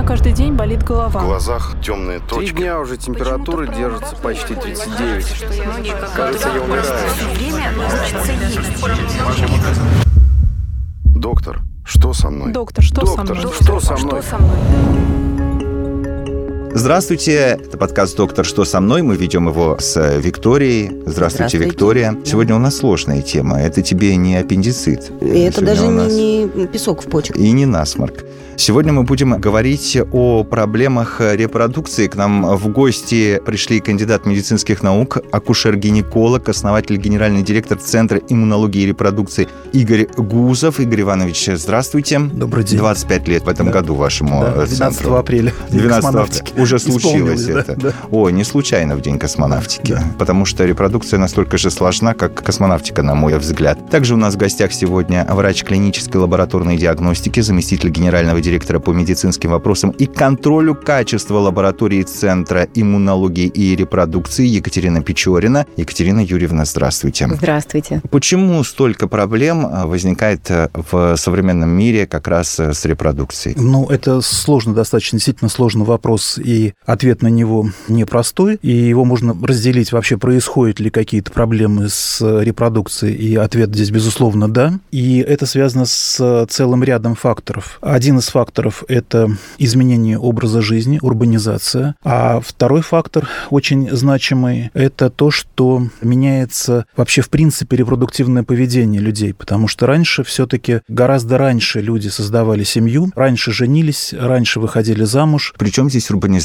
меня каждый день болит голова. В глазах темные Три точки. дня уже температура держится почти такой 39. Ночью Кажется, я умираю. Время есть. Доктор, что со мной? Доктор, что со Доктор, мной? что со мной? Что со мной? Здравствуйте, это подкаст «Доктор, что со мной?». Мы ведем его с Викторией. Здравствуйте, Здравствуйте. Виктория. Сегодня у нас сложная тема. Это тебе не аппендицит. И это даже нас- не, не песок в почках. И не насморк. Сегодня мы будем говорить о проблемах репродукции. К нам в гости пришли кандидат медицинских наук, акушер-гинеколог, основатель, генеральный директор Центра иммунологии и репродукции Игорь Гузов. Игорь Иванович, здравствуйте. Добрый день. 25 лет в этом Да. году вашему Да, э, 12 центру. апреля. День 12 космонавтики. апреля. Уже случилось Исполнилось, да, это. да. О, не случайно в День космонавтики. Да. Потому что репродукция настолько же сложна, как космонавтика, на мой взгляд. Также у нас в гостях сегодня врач клинической лабораторной диагностики, заместитель генерального директора по медицинским вопросам и контролю качества лаборатории Центра иммунологии и репродукции Екатерина Печорина. Екатерина Юрьевна, здравствуйте. Здравствуйте. Почему столько проблем а, возникает э, в современном мире как раз э, с репродукцией? Ну, это сложно, достаточно действительно сложный вопрос, и ответ на него непростой, и его можно разделить вообще, происходят ли какие-то проблемы с репродукцией, и ответ здесь, безусловно, да. И это связано с целым рядом факторов. Один из факторов – это изменение образа жизни, урбанизация, а второй фактор, очень значимый, это то, что меняется вообще, в принципе, репродуктивное поведение людей, потому что раньше все-таки гораздо раньше люди создавали семью, раньше женились, раньше выходили замуж, Причем здесь урбанизация?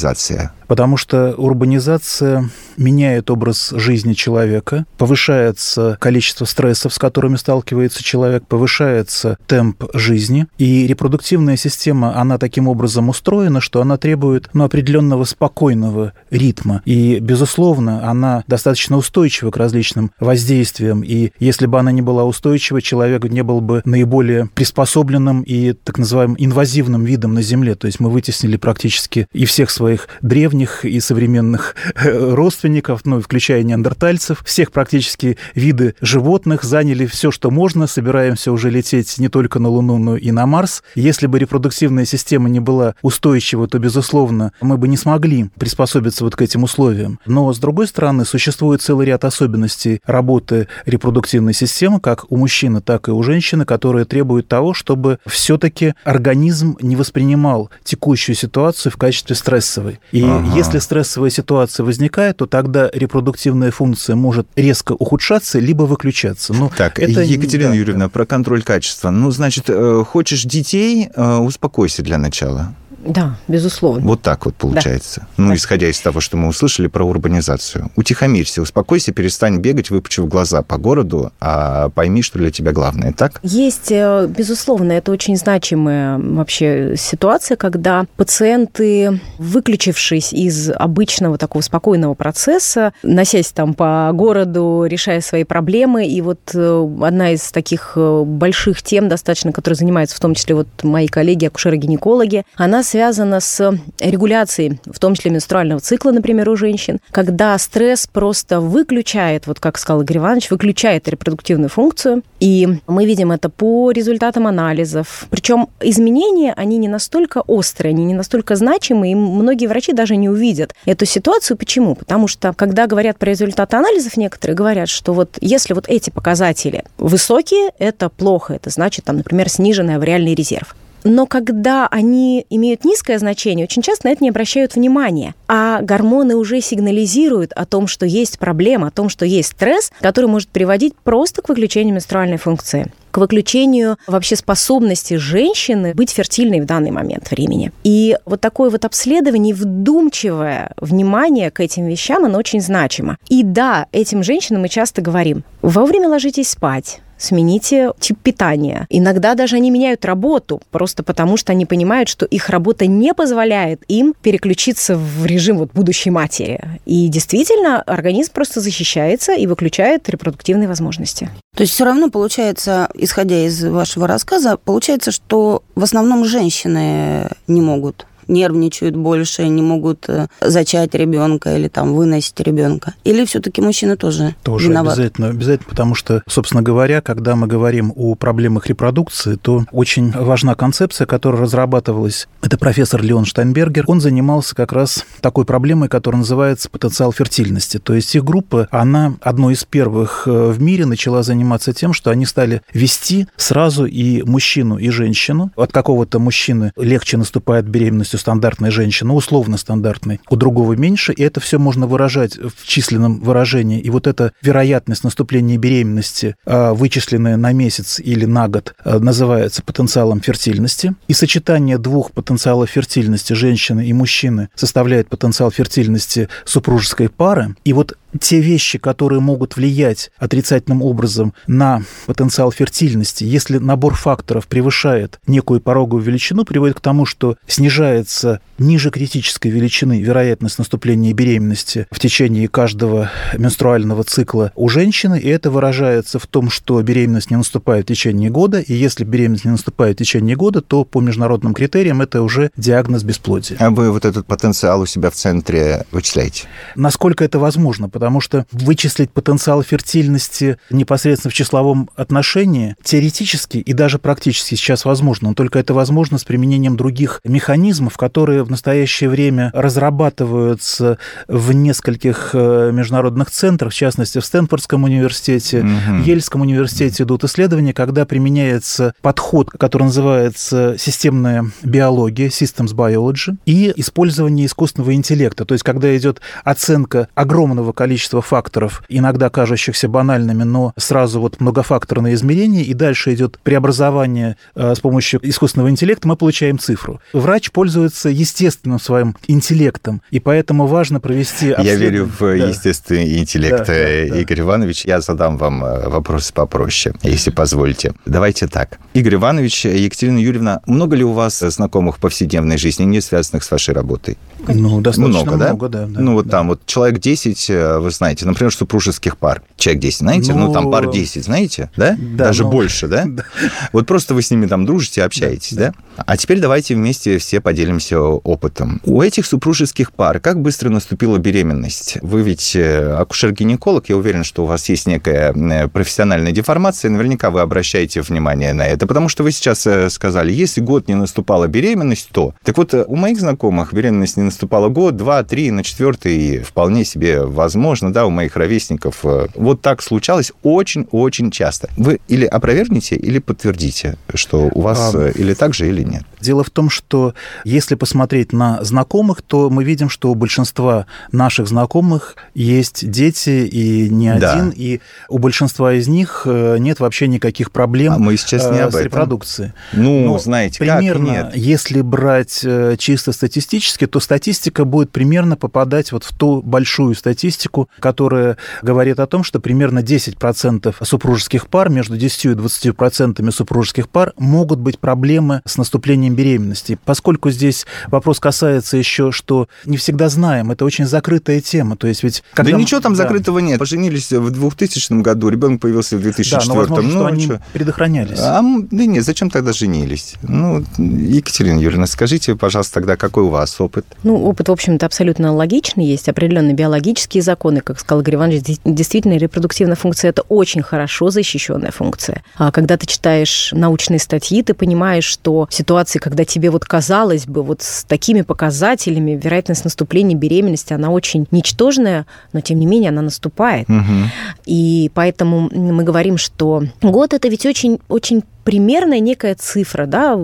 Потому что урбанизация меняет образ жизни человека, повышается количество стрессов, с которыми сталкивается человек, повышается темп жизни, и репродуктивная система, она таким образом устроена, что она требует ну, определенного спокойного ритма. И, безусловно, она достаточно устойчива к различным воздействиям. И если бы она не была устойчива, человек не был бы наиболее приспособленным и так называемым инвазивным видом на Земле. То есть мы вытеснили практически и всех своих древних и современных э, родственников, ну, включая неандертальцев, всех практически виды животных, заняли все, что можно, собираемся уже лететь не только на Луну, но и на Марс. Если бы репродуктивная система не была устойчива, то, безусловно, мы бы не смогли приспособиться вот к этим условиям. Но, с другой стороны, существует целый ряд особенностей работы репродуктивной системы, как у мужчины, так и у женщины, которые требуют того, чтобы все-таки организм не воспринимал текущую ситуацию в качестве стрессовой. И Ага. если стрессовая ситуация возникает, то тогда репродуктивная функция может резко ухудшаться, либо выключаться. Ну, Так, это Екатерина да, Юрьевна, про контроль качества. Ну, значит, э, хочешь детей, э, успокойся для начала. Да, безусловно. Вот так вот получается. Ну, исходя из того, что мы услышали про урбанизацию. Утихомирься, успокойся, перестань бегать, выпучив глаза по городу, а пойми, что для тебя главное, так? Есть, э, безусловно, это очень значимая вообще ситуация, когда пациенты, выключившись из обычного такого спокойного процесса, носясь там по городу, решая свои проблемы, и вот э, одна из таких э, больших тем достаточно, которой занимаются в том числе вот мои коллеги, акушеры-гинекологи, она связана с регуляцией, в том числе менструального цикла, например, у женщин, когда стресс просто выключает, вот как сказал Игорь Иванович, выключает репродуктивную функцию, и мы видим это по результатам анализов. Причем изменения, они не настолько острые, они не настолько значимые, и многие врачи даже не увидят эту ситуацию. Почему? Потому что, когда говорят про результаты анализов, некоторые говорят, что вот если вот эти показатели высокие, это плохо, это значит, там, например, сниженный авариальный резерв. Но когда они имеют низкое значение, очень часто на это не обращают внимания. А гормоны уже сигнализируют о том, что есть проблема, о том, что есть стресс, который может приводить просто к выключению менструальной функции к выключению вообще способности женщины быть фертильной в данный момент времени. И вот такое вот обследование, вдумчивое внимание к этим вещам, оно очень значимо. И да, этим женщинам мы часто говорим, вовремя ложитесь спать, смените тип питания. Иногда даже они меняют работу, просто потому что они понимают, что их работа не позволяет им переключиться в режим вот будущей матери. И действительно, организм просто защищается и выключает репродуктивные возможности. То есть все равно получается, исходя из вашего рассказа, получается, что в основном женщины не могут нервничают больше, не могут э, зачать ребенка или там выносить ребенка? Или все-таки мужчина тоже, тоже виноват? обязательно, обязательно, потому что, собственно говоря, когда мы говорим о проблемах репродукции, то очень важна концепция, которая разрабатывалась. Это профессор Леон Штайнбергер. Он занимался как раз такой проблемой, которая называется потенциал фертильности. То есть их группа, она одной из первых э, в мире начала заниматься тем, что они стали вести сразу и мужчину, и женщину. От какого-то мужчины легче наступает беременность у стандартной женщины, условно стандартной, у другого меньше, и это все можно выражать в численном выражении. И вот эта вероятность наступления беременности, а, вычисленная на месяц или на год, а, называется потенциалом фертильности. И сочетание двух потенциалов фертильности женщины и мужчины составляет потенциал фертильности супружеской пары. И вот те вещи, которые могут влиять отрицательным образом на потенциал фертильности, если набор факторов превышает некую пороговую величину, приводит к тому, что снижается ниже критической величины вероятность наступления беременности в течение каждого менструального цикла у женщины, и это выражается в том, что беременность не наступает в течение года, и если беременность не наступает в течение года, то по международным критериям это уже диагноз бесплодия. А вы вот этот потенциал у себя в центре вычисляете? Насколько это возможно, потому что вычислить потенциал фертильности непосредственно в числовом отношении теоретически и даже практически сейчас возможно, но только это возможно с применением других механизмов, которые в настоящее время разрабатываются в нескольких э, международных центрах, в частности, в Стэнфордском университете, в Ельском университете идут исследования, когда применяется подход, который называется системная биология, systems biology, и использование искусственного интеллекта. То есть, когда идет оценка огромного количества факторов, иногда кажущихся банальными, но сразу вот многофакторное измерение, и дальше идет преобразование э, с помощью искусственного интеллекта, мы получаем цифру. Врач пользуется естественным своим интеллектом, и поэтому важно провести Я верю в Да. естественный интеллект, Да, да, э, да. Игорь Иванович. Я задам вам э, вопрос попроще, если позволите. Давайте так. Игорь Иванович, Екатерина Юрьевна, много ли у вас э, знакомых в повседневной жизни, не связанных с вашей работой? Ну, достаточно много, да? много, да. да, ну, вот да. там вот человек 10, э, вы знаете, например, супружеских пар. Человек 10, знаете? Ну, Ну, там пар 10, знаете? Да? да, Даже ну, больше, да? да. Вот просто вы с ними там дружите, общаетесь, да? А теперь давайте вместе все поделимся опытом. У этих супружеских пар как быстро наступила беременность? Вы ведь э, акушер-гинеколог, я уверен, что у вас есть некая э, профессиональная деформация, наверняка вы обращаете внимание на это, потому что вы сейчас э, сказали, если год не наступала беременность, то... Так вот, у моих знакомых беременность не наступала год, два, три, на четвертый вполне себе возможно, да, у моих ровесников. э, Вот так случалось очень-очень часто. Вы или опровергните, или подтвердите, что у вас А, э, или так же, или нет. Дело в том, что если посмотреть на знакомых, то мы видим, что у большинства наших знакомых есть дети, и не Да. один, и у большинства из них э, нет вообще никаких проблем А мы сейчас не об с репродукцией. Ну, Ну, знаете, примерно, как нет? если брать чисто статистически, то статистика будет примерно попадать вот в ту большую статистику, которая говорит о том, что примерно 10% супружеских пар, между 10 и 20% супружеских пар могут быть проблемы с наступлением беременности. Поскольку здесь вопрос касается еще, что не всегда знаем, это очень закрытая тема. То есть ведь... когда да ничего там да. закрытого нет. Поженились в 2000 году, ребенок появился в Да, 2004. но возможно, что ну, они чё? предохранялись. А, да нет, зачем тогда женились? Ну, Екатерина Юрьевна, скажите, пожалуйста, тогда какой у вас опыт? Ну, опыт, в общем-то, абсолютно логичный. Есть определенные биологические законы, как сказал Игорь Иванович. Де- Действительно, репродуктивная функция – это очень хорошо защищенная функция. А когда ты читаешь научные статьи, ты понимаешь, что ситуации, когда тебе вот казалось бы, вот с такими показателями вероятность наступления беременности, она очень ничтожная, но тем не менее она наступает. Мгм. И поэтому мы говорим, что год это ведь очень, очень примерная некая цифра, да,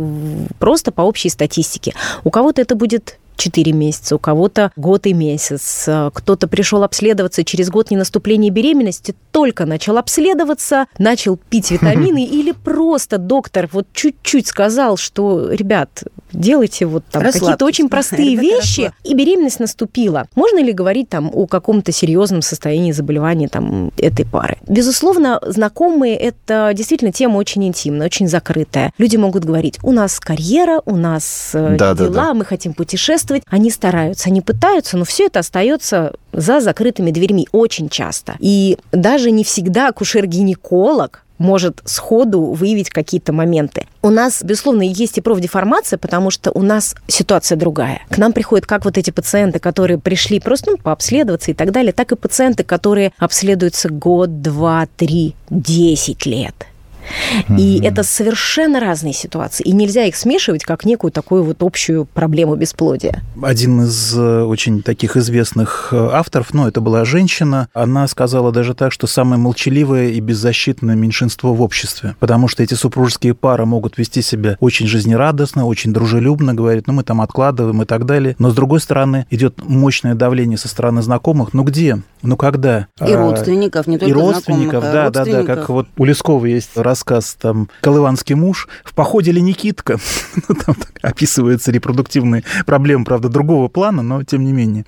просто по общей статистике. У кого-то это будет 4 месяца, у кого-то год и месяц. А, Кто-то пришел обследоваться через год не наступления беременности, только начал обследоваться, начал пить витамины или просто доктор вот чуть-чуть сказал, что, ребят, делайте вот там какие-то очень простые вещи, и беременность наступила. Можно ли говорить там о каком-то серьезном состоянии заболевания там этой пары? Безусловно, знакомые это действительно тема очень интимная, очень закрытая. Люди могут говорить: у нас карьера, у нас э, да, дела, да. мы хотим путешествовать. Они стараются, они пытаются, но все это остается за закрытыми дверьми очень часто. И даже не всегда акушер-гинеколог может сходу выявить какие-то моменты. У нас, безусловно, есть и профдеформация, потому что у нас ситуация другая. К нам приходят как вот эти пациенты, которые пришли просто ну, пообследоваться и так далее, так и пациенты, которые обследуются год, два, три, десять лет. И mm-hmm. это совершенно разные ситуации. И нельзя их смешивать как некую такую вот общую проблему бесплодия. Один из э, очень таких известных э, авторов, ну, это была женщина, она сказала даже так, что самое молчаливое и беззащитное меньшинство в обществе. Потому что эти супружеские пары могут вести себя очень жизнерадостно, очень дружелюбно, говорит, ну, мы там откладываем и так далее. Но, с другой стороны, идет мощное давление со стороны знакомых. Ну, где? Ну, когда? И родственников, не только И родственников, знакомых, да, а да, да. Как вот у Лескова есть рассказ там «Колыванский муж», в походе ли Никитка, ну, там описываются репродуктивные проблемы, правда, другого плана, но тем не менее.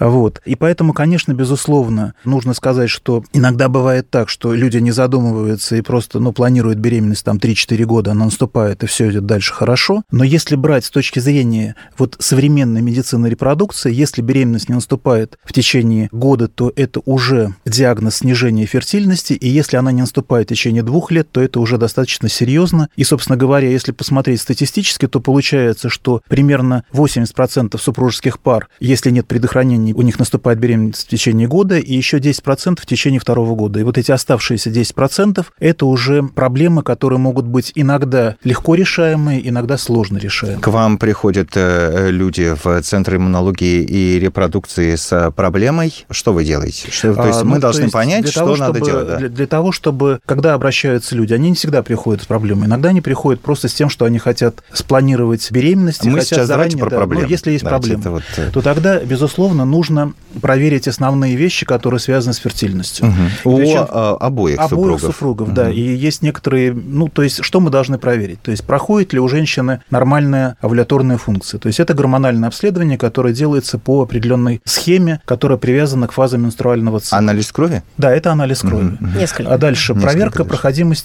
Вот. И поэтому, конечно, безусловно, нужно сказать, что иногда бывает так, что люди не задумываются и просто, ну, планируют беременность там 3-4 года, она наступает, и все идет дальше хорошо. Но если брать с точки зрения вот современной медицины репродукции, если беременность не наступает в течение года, то это уже диагноз снижения фертильности, и если она не наступает в течение двух лет, то это уже достаточно серьезно. И, собственно говоря, если посмотреть статистически, то получается, что примерно 80% супружеских пар, если нет предохранений, у них наступает беременность в течение года, и еще 10% в течение второго года. И вот эти оставшиеся 10% это уже проблемы, которые могут быть иногда легко решаемые, иногда сложно решаемые. К вам приходят э, люди в Центр иммунологии и репродукции с проблемой. Что вы делаете? Что, то есть а, мы ну, должны есть понять, что того, надо чтобы, делать. Да? Для, для того, чтобы, когда обращаются люди, они не всегда приходят с проблемой. Иногда они приходят просто с тем, что они хотят спланировать беременность. Мы хотят сейчас заранее, давайте про да, проблемы. Ну, если есть давайте проблемы, вот... Э, то тогда, безусловно, нужно проверить основные вещи, которые связаны с фертильностью. Угу. У Причем, а, обоих, обоих супругов. супругов, угу. да. И есть некоторые, ну, то есть, что мы должны проверить? То есть, проходит ли у женщины нормальная овуляторная функция? То есть, это гормональное обследование, которое делается по определенной схеме, которая привязана к фазам менструального цикла. Анализ крови? Да, это анализ крови. Угу. Несколько. А дальше Несколько проверка дальше. проходимости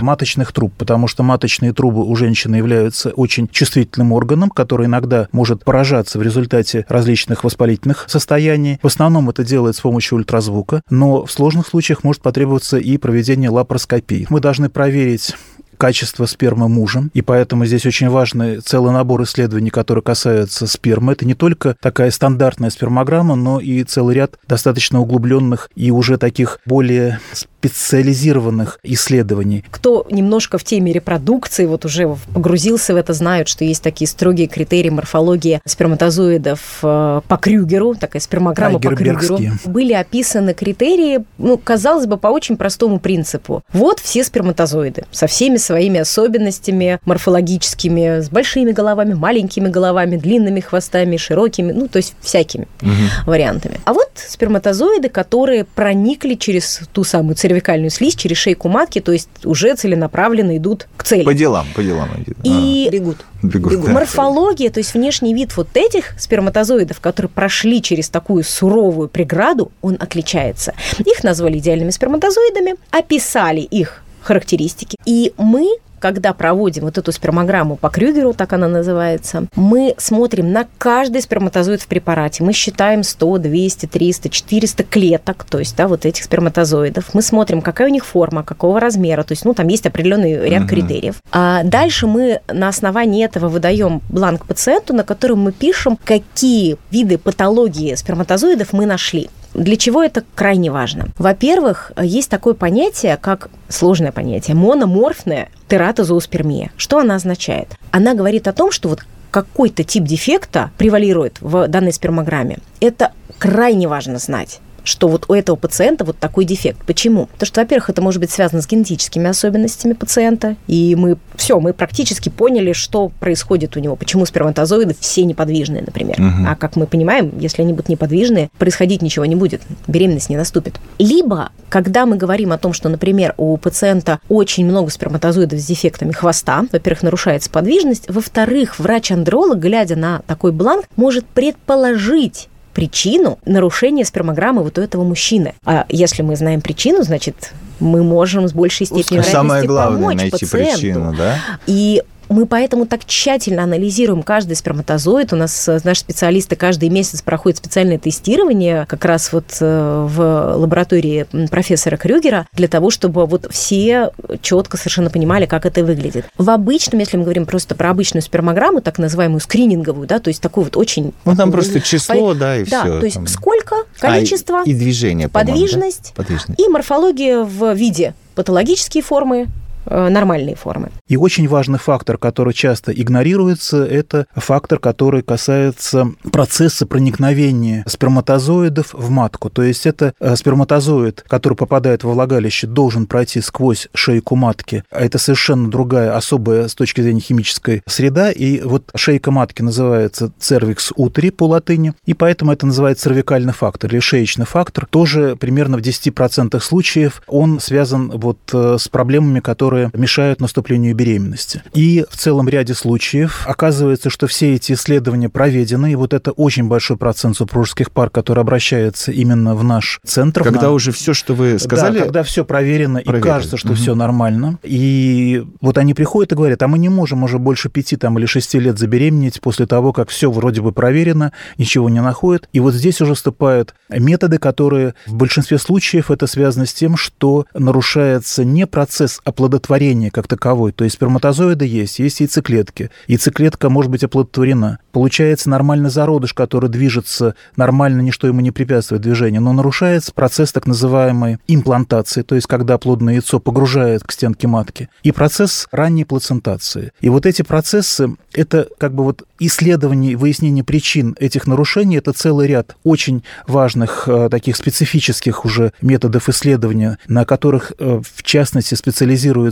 маточных труб, потому что маточные трубы у женщины являются очень чувствительным органом, который иногда может поражаться в результате различных воспалительных состояний. В основном это делается с помощью ультразвука, но в сложных случаях может потребоваться и проведение лапароскопии. Мы должны проверить качество спермы мужем, и поэтому здесь очень важный целый набор исследований, которые касаются спермы. Это не только такая стандартная спермограмма, но и целый ряд достаточно углубленных и уже таких более специализированных исследований. Кто немножко в теме репродукции, вот уже погрузился в это, знают, что есть такие строгие критерии морфологии сперматозоидов э, по Крюгеру, такая спермограмма по Крюгеру. Были описаны критерии, ну, казалось бы, по очень простому принципу. Вот все сперматозоиды со всеми своими особенностями морфологическими, с большими головами, маленькими головами, длинными хвостами, широкими, ну, то есть всякими угу. вариантами. А вот сперматозоиды, которые проникли через ту самую цервикальную слизь, через шейку матки, то есть уже целенаправленно идут к цели. По делам, по делам. И а. бегут. Бегут, бегут. Да. Морфология, то есть внешний вид вот этих сперматозоидов, которые прошли через такую суровую преграду, он отличается. Их назвали идеальными сперматозоидами, описали их характеристики. И мы когда проводим вот эту спермограмму по Крюгеру, так она называется, мы смотрим на каждый сперматозоид в препарате. Мы считаем 100, 200, 300, 400 клеток, то есть, да, вот этих сперматозоидов. Мы смотрим, какая у них форма, какого размера, то есть, ну, там есть определенный ряд угу. критериев. А дальше мы на основании этого выдаем бланк пациенту, на котором мы пишем, какие виды патологии сперматозоидов мы нашли. Для чего это крайне важно? Во-первых, есть такое понятие, как сложное понятие, мономорфная тератозооспермия. Что она означает? Она говорит о том, что вот какой-то тип дефекта превалирует в данной спермограмме. Это крайне важно знать что вот у этого пациента вот такой дефект. Почему? Потому что, во-первых, это может быть связано с генетическими особенностями пациента, и мы все, мы практически поняли, что происходит у него, почему сперматозоиды все неподвижные, например. Угу. А как мы понимаем, если они будут неподвижные, происходить ничего не будет, беременность не наступит. Либо, когда мы говорим о том, что, например, у пациента очень много сперматозоидов с дефектами хвоста, во-первых, нарушается подвижность, во-вторых, врач-андролог, глядя на такой бланк, может предположить, причину нарушения спермограммы вот у этого мужчины. А если мы знаем причину, значит, мы можем с большей степенью Самое главное помочь найти пациенту. причину, да? И мы поэтому так тщательно анализируем каждый сперматозоид. У нас э, наши специалисты каждый месяц проходят специальное тестирование как раз вот э, в лаборатории профессора Крюгера для того, чтобы вот все четко совершенно понимали, как это выглядит. В обычном, если мы говорим просто про обычную спермограмму, так называемую скрининговую, да, то есть такую вот очень... Ну, там просто число, да, и да, все. то есть там. сколько, количество, А, и, движение, по-моему, да? подвижность, Подвижность. и морфология в виде патологические формы, нормальные формы. И очень важный фактор, который часто игнорируется, это фактор, который касается процесса проникновения сперматозоидов в матку. То есть это э, сперматозоид, который попадает во влагалище, должен пройти сквозь шейку матки. А это совершенно другая, особая с точки зрения химической среда. И вот шейка матки называется cervix uteri по латыни, и поэтому это называется цервикальный фактор или шеечный фактор. Тоже примерно в 10% случаев он связан вот э, с проблемами, которые мешают наступлению беременности. И в целом ряде случаев оказывается, что все эти исследования проведены, и вот это очень большой процент супружеских пар, которые обращаются именно в наш центр. Когда на- уже все, что вы сказали, да, когда все проверено, и проверено. кажется, что Мгм. все нормально. И вот они приходят и говорят, а мы не можем уже больше пяти там, или шести лет забеременеть после того, как все вроде бы проверено, ничего не находят. И вот здесь уже вступают методы, которые в большинстве случаев это связано с тем, что нарушается не процесс оплодотворения как таковой, то есть сперматозоиды есть, есть яйцеклетки. Яйцеклетка может быть оплодотворена. Получается нормальный зародыш, который движется нормально, ничто ему не препятствует движению, но нарушается процесс так называемой имплантации, то есть когда плодное яйцо погружает к стенке матки, и процесс ранней плацентации. И вот эти процессы, это как бы вот исследование выяснение причин этих нарушений, это целый ряд очень важных э, таких специфических уже методов исследования, на которых э, в частности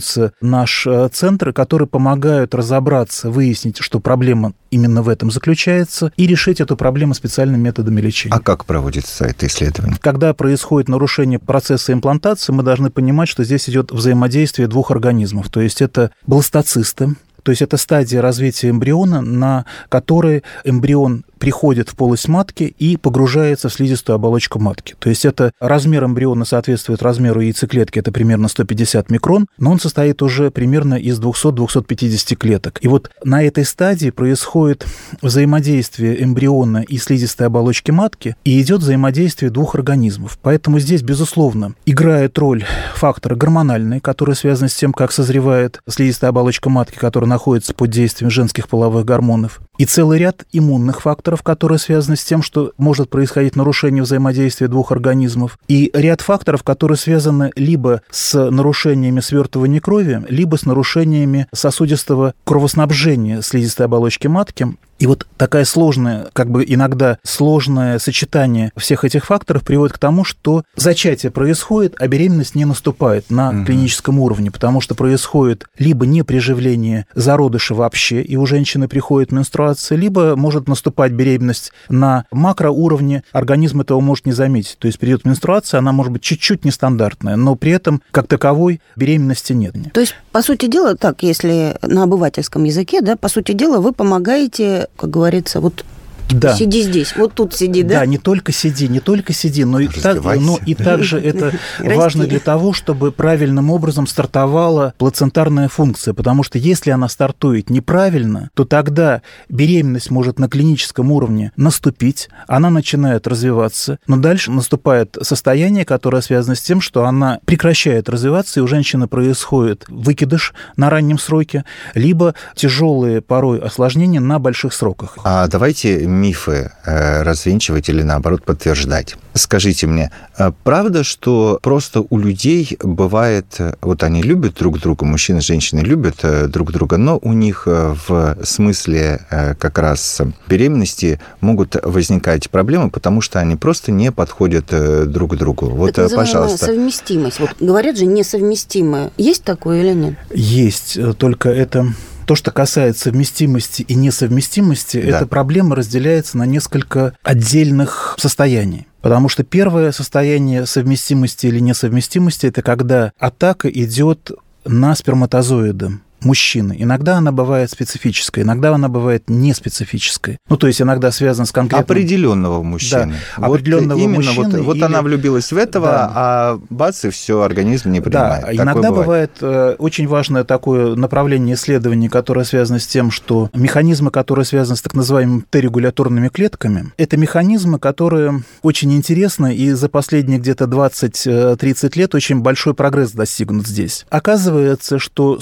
специализируется наш э, центр, которые помогают разобраться, выяснить, что проблема именно в этом заключается, и решить эту проблему специальными методами лечения. а как проводится это исследование? Когда происходит нарушение процесса имплантации, мы должны понимать, что здесь идет взаимодействие двух организмов. То есть это бластоцисты, то есть это стадия развития эмбриона, на которой эмбрион приходит в полость матки и погружается в слизистую оболочку матки. То есть это размер эмбриона соответствует размеру яйцеклетки, это примерно 150 микрон, но он состоит уже примерно из 200-250 клеток. И вот на этой стадии происходит взаимодействие эмбриона и слизистой оболочки матки, и идет взаимодействие двух организмов. Поэтому здесь, безусловно, играет роль факторы гормональные, которые связаны с тем, как созревает слизистая оболочка матки, которая находится под действием женских половых гормонов. И целый ряд иммунных факторов, которые связаны с тем, что может происходить нарушение взаимодействия двух организмов. И ряд факторов, которые связаны либо с нарушениями свертывания крови, либо с нарушениями сосудистого кровоснабжения слизистой оболочки матки. И вот такая сложная, как бы иногда сложное сочетание всех этих факторов приводит к тому, что зачатие происходит, а беременность не наступает на Мгм. клиническом уровне, потому что происходит либо неприживление зародыша вообще, и у женщины приходит менструация, либо может наступать беременность на макроуровне, организм этого может не заметить. То есть период менструации, она может быть чуть-чуть нестандартная, но при этом, как таковой, беременности нет. То есть, по сути дела, так, если на обывательском языке, да, по сути дела, вы помогаете, как говорится, вот Да. сиди здесь, вот тут сиди, да? Да, не только сиди, не только сиди, но и, так, но и также это важно для того, чтобы правильным образом стартовала плацентарная функция, потому что если она стартует неправильно, то тогда беременность может на клиническом уровне наступить, она начинает развиваться, но дальше наступает состояние, которое связано с тем, что она прекращает развиваться, и у женщины происходит выкидыш на раннем сроке, либо тяжелые порой осложнения на больших сроках. А давайте мифы э, развенчивать или наоборот подтверждать. Скажите мне, а правда, что просто у людей бывает, вот они любят друг друга, мужчины и женщины любят э, друг друга, но у них э, в смысле как раз беременности могут возникать проблемы, потому что они просто не подходят друг к другу. Вот, называемая пожалуйста. совместимость. Вот говорят же несовместимое. Есть такое или нет? Есть, только это то, что касается совместимости и несовместимости, Да. эта проблема разделяется на несколько отдельных состояний. Потому что первое состояние совместимости или несовместимости – это когда атака идет на сперматозоиды мужчины. Иногда она бывает специфической, иногда она бывает неспецифической. Ну, то есть иногда связана с конкретным... Определенного мужчины. Да, вот определенного именно мужчины. Вот, вот или... она влюбилась в этого, Да. а бац, и все, организм не принимает. Да, Такое иногда бывает. бывает э, очень важное такое направление исследований, которое связано с тем, что механизмы, которые связаны с так называемыми Т-регуляторными клетками, это механизмы, которые очень интересны, и за последние где-то 20-30 лет очень большой прогресс достигнут здесь. Оказывается, что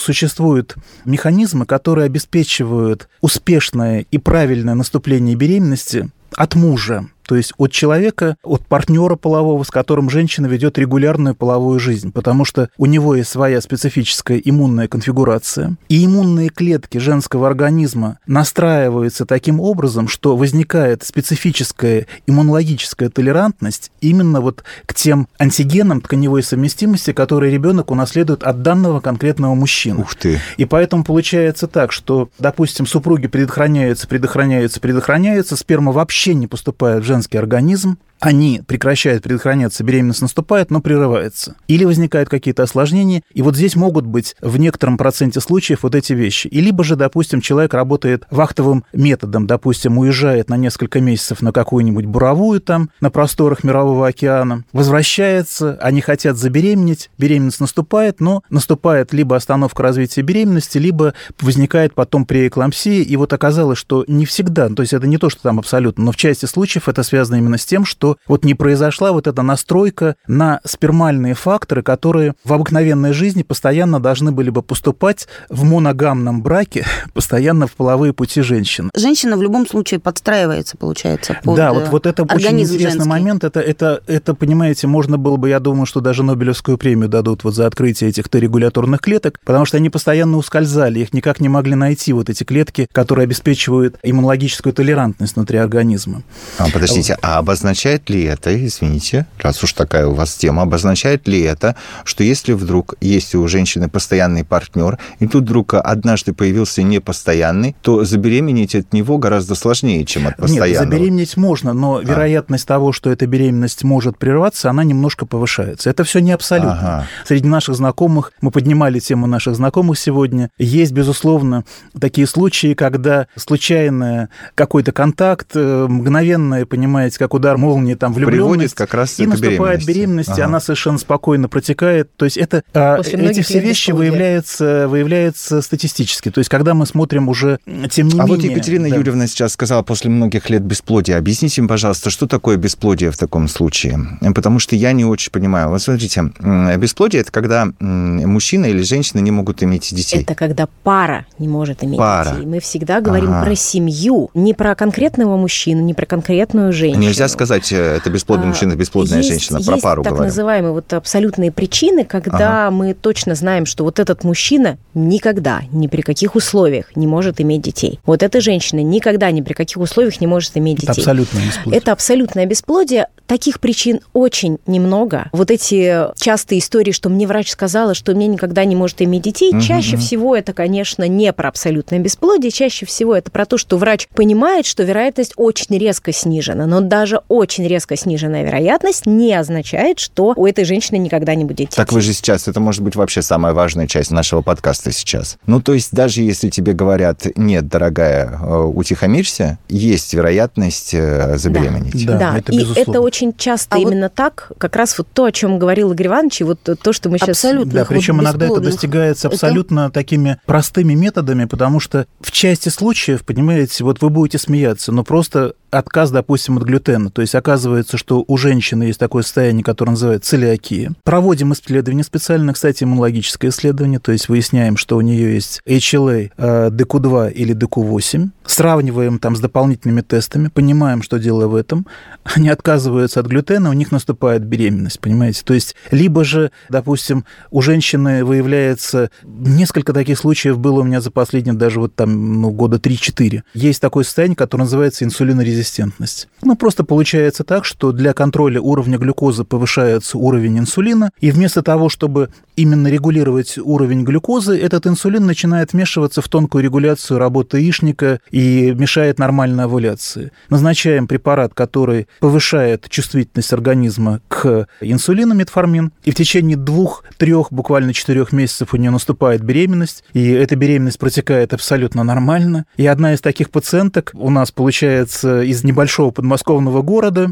механизмы, которые обеспечивают успешное и правильное наступление беременности от мужа, то есть от человека, от партнера полового, с которым женщина ведет регулярную половую жизнь, потому что у него есть своя специфическая иммунная конфигурация, и иммунные клетки женского организма настраиваются таким образом, что возникает специфическая иммунологическая толерантность именно вот к тем антигенам тканевой совместимости, которые ребенок унаследует от данного конкретного мужчины. Ух ты. И поэтому получается так, что, допустим, супруги предохраняются, предохраняются, предохраняются, сперма вообще не поступает в женский организм, они прекращают предохраняться, беременность наступает, но прерывается. Или возникают какие-то осложнения, и вот здесь могут быть в некотором проценте случаев вот эти вещи. И либо же, допустим, человек работает вахтовым методом, допустим, уезжает на несколько месяцев на какую-нибудь буровую там, на просторах Мирового океана, возвращается, они хотят забеременеть, беременность наступает, но наступает либо остановка развития беременности, либо возникает потом преэклампсия, и вот оказалось, что не всегда, то есть это не то, что там абсолютно, но в части случаев это связано именно с тем, что вот не произошла вот эта настройка на спермальные факторы, которые в обыкновенной жизни постоянно должны были бы поступать в моногамном браке, постоянно в половые пути женщины. Женщина в любом случае подстраивается, получается, под да, вот, вот это очень интересный женский. момент. Это, это, это, понимаете, можно было бы, я думаю, что даже Нобелевскую премию дадут вот за открытие этих Т-регуляторных клеток, потому что они постоянно ускользали, их никак не могли найти, вот эти клетки, которые обеспечивают иммунологическую толерантность внутри организма. А, подождите, а обозначает ли это, извините, раз уж такая у вас тема, обозначает ли это, что если вдруг есть у женщины постоянный партнер, и тут вдруг однажды появился непостоянный, то забеременеть от него гораздо сложнее, чем от постоянного? Нет, забеременеть можно, но А. вероятность того, что эта беременность может прерваться, она немножко повышается. Это все не абсолютно. Ага. Среди наших знакомых, мы поднимали тему наших знакомых сегодня, есть, безусловно, такие случаи, когда случайный какой-то контакт, э, мгновенное, понимаете, как удар молнии, там, Приводит влюбленность, как раз и наступает беременность, Ага. она совершенно спокойно протекает. То есть это а, После эти все вещи бесплодия. выявляются, выявляются статистически. То есть когда мы смотрим уже, м, тем не а менее... вот Екатерина да. Юрьевна сейчас сказала после многих лет бесплодия. Объясните мне, пожалуйста, что такое бесплодие в таком случае? Потому что я не очень понимаю. Вот смотрите, бесплодие – это когда мужчина или женщина не могут иметь детей. Это когда пара не может иметь Пара. детей. Мы всегда говорим Ага. про семью, не про конкретного мужчину, не про конкретную женщину. Нельзя сказать, э, это бесплодный А, мужчина, бесплодная есть- женщина. Про есть пару так говорим. называемые вот абсолютные причины, когда мы точно знаем, что вот этот мужчина никогда, ни при каких условиях не может иметь детей. Вот эта женщина никогда, ни при каких условиях не может иметь Это детей. абсолютно бесплодие. Это абсолютное бесплодие. Таких причин очень немного. Вот эти частые истории, что мне врач сказала, что мне никогда не может иметь детей, Мгм, чаще мгм. всего это, конечно, не про абсолютное бесплодие, чаще всего это про то, что врач понимает, что вероятность очень резко снижена. Но даже очень резко сниженная вероятность не означает, что у этой женщины никогда не будет детей. Так вы же сейчас, это может быть вообще самая важная часть нашего подкаста сейчас. Ну, то есть даже если тебе говорят, нет, дорогая, э, утихомирься, есть вероятность э, забеременеть. Да, Да, это и безусловно. это очень часто А вот- именно так, как раз вот то, о чем говорил Игорь Иванович, и вот то, что мы сейчас... Абсолютно. Да, вот причем иногда это достигается Это- абсолютно такими простыми методами, потому что в части случаев, понимаете, вот вы будете смеяться, но просто отказ, допустим, от глютена. То есть оказывается, что у женщины есть такое состояние, которое называется целиакия. Проводим исследование специально, кстати, иммунологическое исследование, то есть выясняем, что у нее есть HLA, э, DQ2 или DQ8, сравниваем там с дополнительными тестами, понимаем, что дело в этом, они отказываются от глютена, у них наступает беременность, понимаете? То есть либо же, допустим, у женщины выявляется... Несколько таких случаев было у меня за последние даже вот там ну, года 3-4. Есть такое состояние, которое называется инсулинорезистентность. Ну, просто получается получается так, что для контроля уровня глюкозы повышается уровень инсулина, и вместо того, чтобы именно регулировать уровень глюкозы, этот инсулин начинает вмешиваться в тонкую регуляцию работы яичника и мешает нормальной овуляции. Назначаем препарат, который повышает чувствительность организма к инсулину, метформин, и в течение двух, трех, буквально четырех месяцев у нее наступает беременность, и эта беременность протекает абсолютно нормально. И одна из таких пациенток у нас получается из небольшого подмосковного города,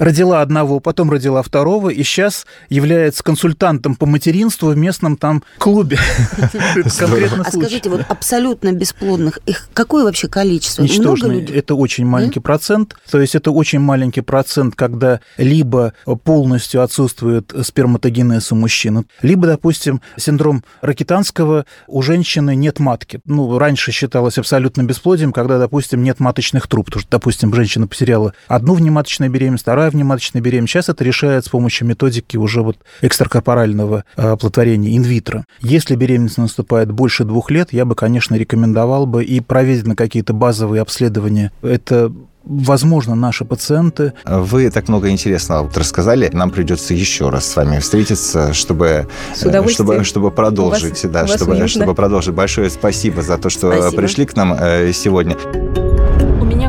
родила одного, потом родила второго, и сейчас является консультантом по материнству в местном там клубе. А скажите, вот абсолютно бесплодных, их какое вообще количество? Ничтожное. Это очень маленький процент. То есть это очень маленький процент, когда либо полностью отсутствует сперматогенез у мужчины, либо, допустим, синдром ракитанского у женщины нет матки. Ну, раньше считалось абсолютно бесплодием, когда, допустим, нет маточных труб. Потому что, допустим, женщина потеряла одну внематочную беременность, вторая внематочная беременность. Сейчас это решает с помощью методики уже вот экстракорпорального э, оплодотворения инвитро. Если беременность наступает больше двух лет, я бы, конечно, рекомендовал бы и проверить на какие-то базовые обследования. Это возможно, наши пациенты. Вы так много интересного вот рассказали. Нам придется еще раз с вами встретиться, чтобы, чтобы, чтобы продолжить. вас, да, чтобы, чтобы продолжить. Большое спасибо за то, что спасибо. пришли к нам э, сегодня.